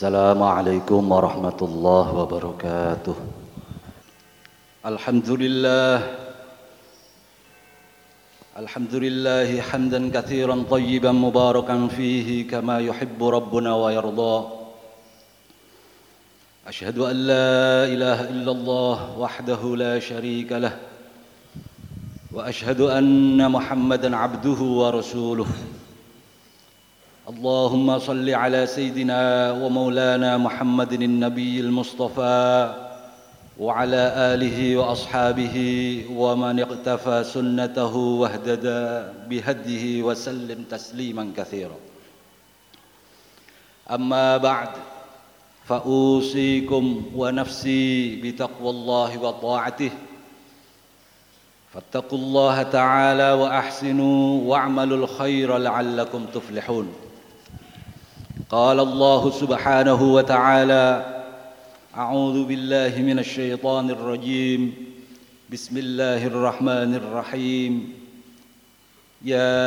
السلام عليكم ورحمة الله وبركاته. الحمد لله الحمد لله حمدا كثيرا طيبا مباركا فيه كما يحب ربنا ويرضى. أشهد أن لا إله إلا الله وحده لا شريك له. وأشهد أن محمدا عبده ورسوله. اللهم صل على سيدنا ومولانا محمد النبي المصطفى وعلى آله وأصحابه ومن اقتفى سنته واهتدى بهديه وسلم تسليما كثيرا. أما بعد فأوصيكم ونفسي بتقوى الله وطاعته. فاتقوا الله تعالى وأحسنوا واعملوا الخير لعلكم تفلحون. قال الله سبحانه وتعالى أعوذ بالله من الشيطان الرجيم. بسم الله الرحمن الرحيم. يا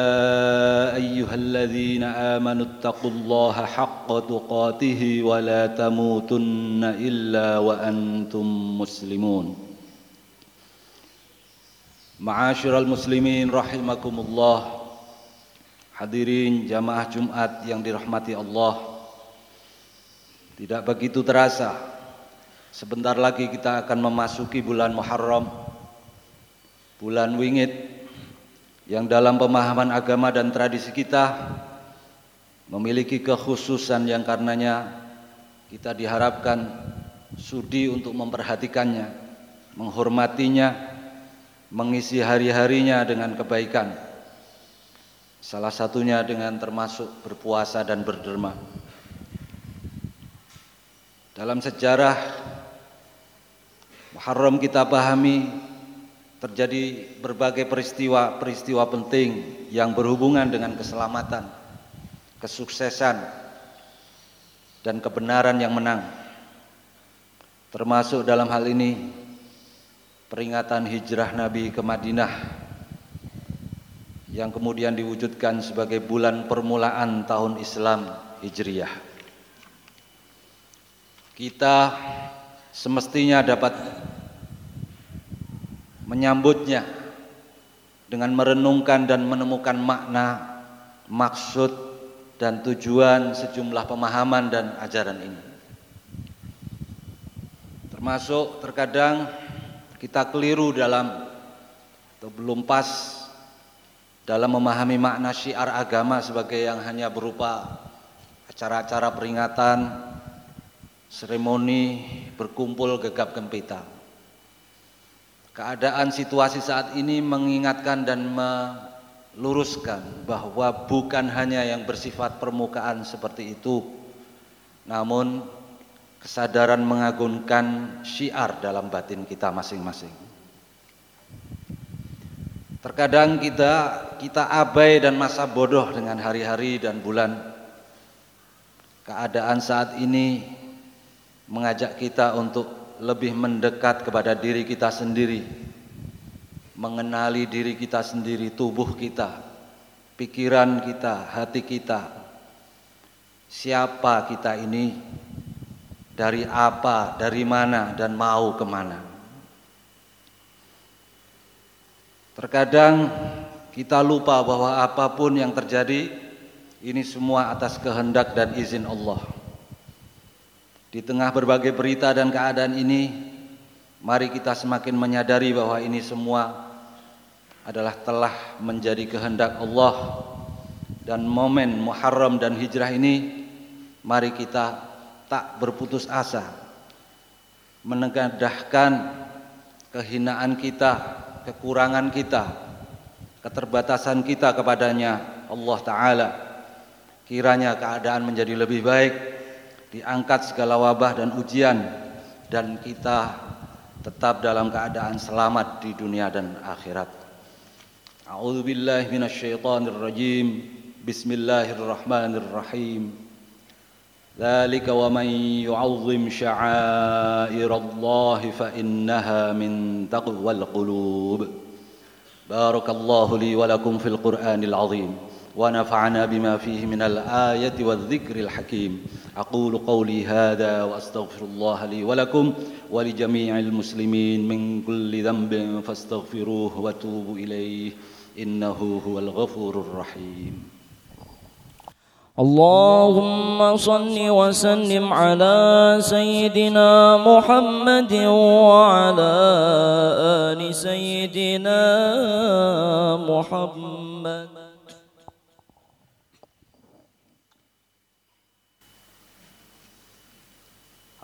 أيها الذين آمنوا اتقوا الله حق تقاته ولا تموتن إلا وأنتم مسلمون. معاشر المسلمين رحمكم الله. Hadirin jamaah Jumat yang dirahmati Allah. Tidak begitu terasa. Sebentar lagi kita akan memasuki bulan Muharram. Bulan wingit Yang dalam pemahaman agama dan tradisi kita Memiliki kekhususan yang karenanya Kita diharapkan sudi untuk memperhatikannya Menghormatinya Mengisi hari-harinya dengan kebaikan Salah satunya dengan termasuk berpuasa dan berderma. Dalam sejarah Muharram kita pahami terjadi berbagai peristiwa-peristiwa penting yang berhubungan dengan keselamatan, kesuksesan, dan kebenaran yang menang. Termasuk dalam hal ini peringatan hijrah Nabi ke Madinah yang kemudian diwujudkan sebagai bulan permulaan tahun Islam Hijriyah. Kita semestinya dapat menyambutnya dengan merenungkan dan menemukan makna, maksud dan tujuan sejumlah pemahaman dan ajaran ini. Termasuk terkadang kita keliru dalam atau belum pas dalam memahami makna syiar agama sebagai yang hanya berupa acara-acara peringatan, seremoni, berkumpul gegap gempita. Keadaan situasi saat ini mengingatkan dan meluruskan bahwa bukan hanya yang bersifat permukaan seperti itu, namun kesadaran mengagungkan syiar dalam batin kita masing-masing. Terkadang kita kita abai dan masa bodoh dengan hari-hari dan bulan. Keadaan saat ini mengajak kita untuk lebih mendekat kepada diri kita sendiri. Mengenali diri kita sendiri, tubuh kita, pikiran kita, hati kita. Siapa kita ini? Dari apa, dari mana, dan mau ke mana? Terkadang kita lupa bahwa apa pun yang terjadi ini semua atas kehendak dan izin Allah. Di tengah berbagai berita dan keadaan ini, mari kita semakin menyadari bahwa ini semua adalah telah menjadi kehendak Allah dan momen Muharram dan Hijrah ini mari kita tak berputus asa menegadahkan kehinaan kita kekurangan kita, keterbatasan kita kepadanya Allah Ta'ala. Kiranya keadaan menjadi lebih baik, diangkat segala wabah dan ujian, dan kita tetap dalam keadaan selamat di dunia dan akhirat. A'udzu billahi minasyaitonir rajim. Bismillahirrahmanirrahim. ذلك ومن يعظم شعائر الله فإنها من تقوى القلوب. بارك الله لي ولكم في القرآن العظيم ونفعنا بما فيه من الآية والذكر الحكيم. أقول قولي هذا وأستغفر الله لي ولكم ولجميع المسلمين من كل ذنب فاستغفروه وتوبوا إليه إنه هو الغفور الرحيم. اللهم صل وسلم على سيدنا محمد وعلى آل سيدنا محمد.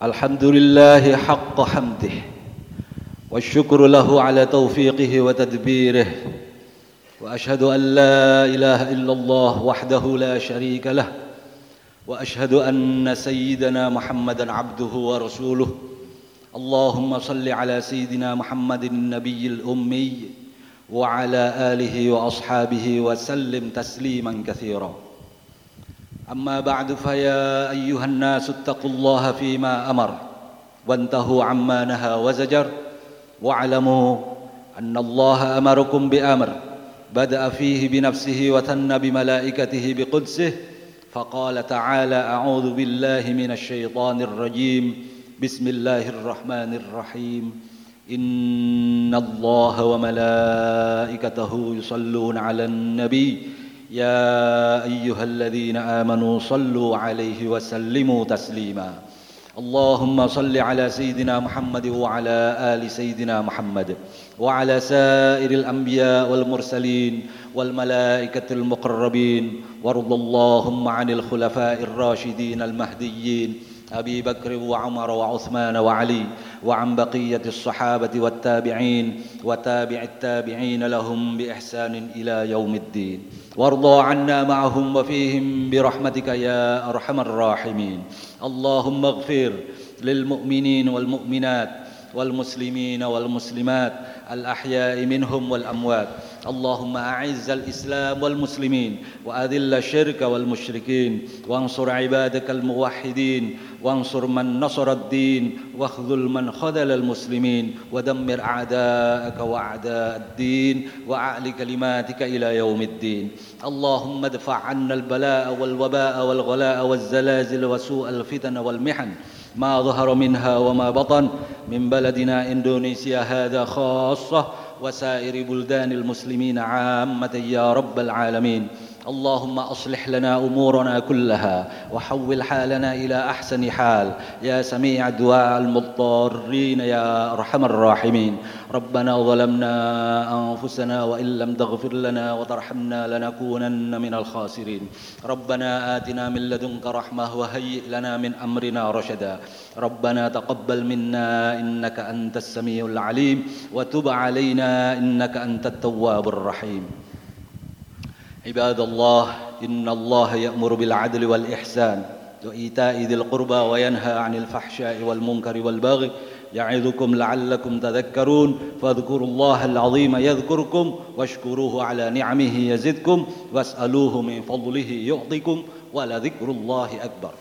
الحمد لله حق حمده والشكر له على توفيقه وتدبيره وأشهد أن لا إله إلا الله وحده لا شريك له وأشهد أن سيدنا محمدا عبده ورسوله. اللهم صل على سيدنا محمد النبي الأمي وعلى آله وأصحابه وسلم تسليما كثيرا. أما بعد فيا أيها الناس اتقوا الله فيما أمر وانتهوا عما نهى وزجر واعلموا أن الله أمركم بأمر. بدأ فيه بنفسه وثن بملائكته بقدسه فقال تعالى أعوذ بالله من الشيطان الرجيم. بسم الله الرحمن الرحيم. إن الله وملائكته يصلون على النبي. يا أيها الذين آمنوا صلوا عليه وسلموا تسليما. اللهم صل على سيدنا محمد وعلى آل سيدنا محمد وعلى سائر الأنبياء والمرسلين والملائكة المقربين وارض اللهم عن الخلفاء الراشدين المهديين أبي بكر وعمر وعثمان وعلي وعن بقية الصحابة والتابعين وتابع التابعين لهم بإحسان إلى يوم الدين. وارضى عنا معهم وفيهم برحمتك يا أرحم الراحمين. اللهم اغفر للمؤمنين والمؤمنات والمسلمين والمسلمات الأحياء منهم والأموات. اللهم أعز الإسلام والمسلمين وأذل الشرك والمشركين وانصر عبادك الموحدين وانصر من نصر الدين واخذل من خذل المسلمين ودمر أعداءك وأعداء الدين واعل كلماتك إلى يوم الدين. اللهم ادفع عنا البلاء والوباء والغلاء والزلازل وسوء الفتن والمحن ما ظهر منها وما بطن من بلدنا إندونيسيا هذا خاصة وسائر بلدان المسلمين عامة يا رب العالمين. اللهم أصلح لنا أمورنا كلها وحول حالنا إلى أحسن حال. يا سميع دعاء المضطرين يا أرحم الراحمين. ربنا ظلمنا أنفسنا وإن لم تغفر لنا وترحمنا لنكونن من الخاسرين. ربنا آتنا من لدنك رحمة وهيئ لنا من أمرنا رشدا. ربنا تقبل منا إنك أنت السميع العليم وتب علينا إنك أنت التواب الرحيم. عباد الله إن الله يأمر بالعدل والإحسان وإيتاء ذي القربى وينهى عن الفحشاء والمنكر والبغي يعظكم لعلكم تذكرون فاذكروا الله العظيم يذكركم واشكروه على نعمه يزدكم واسألوه من فضله يعطكم ولذكر الله أكبر.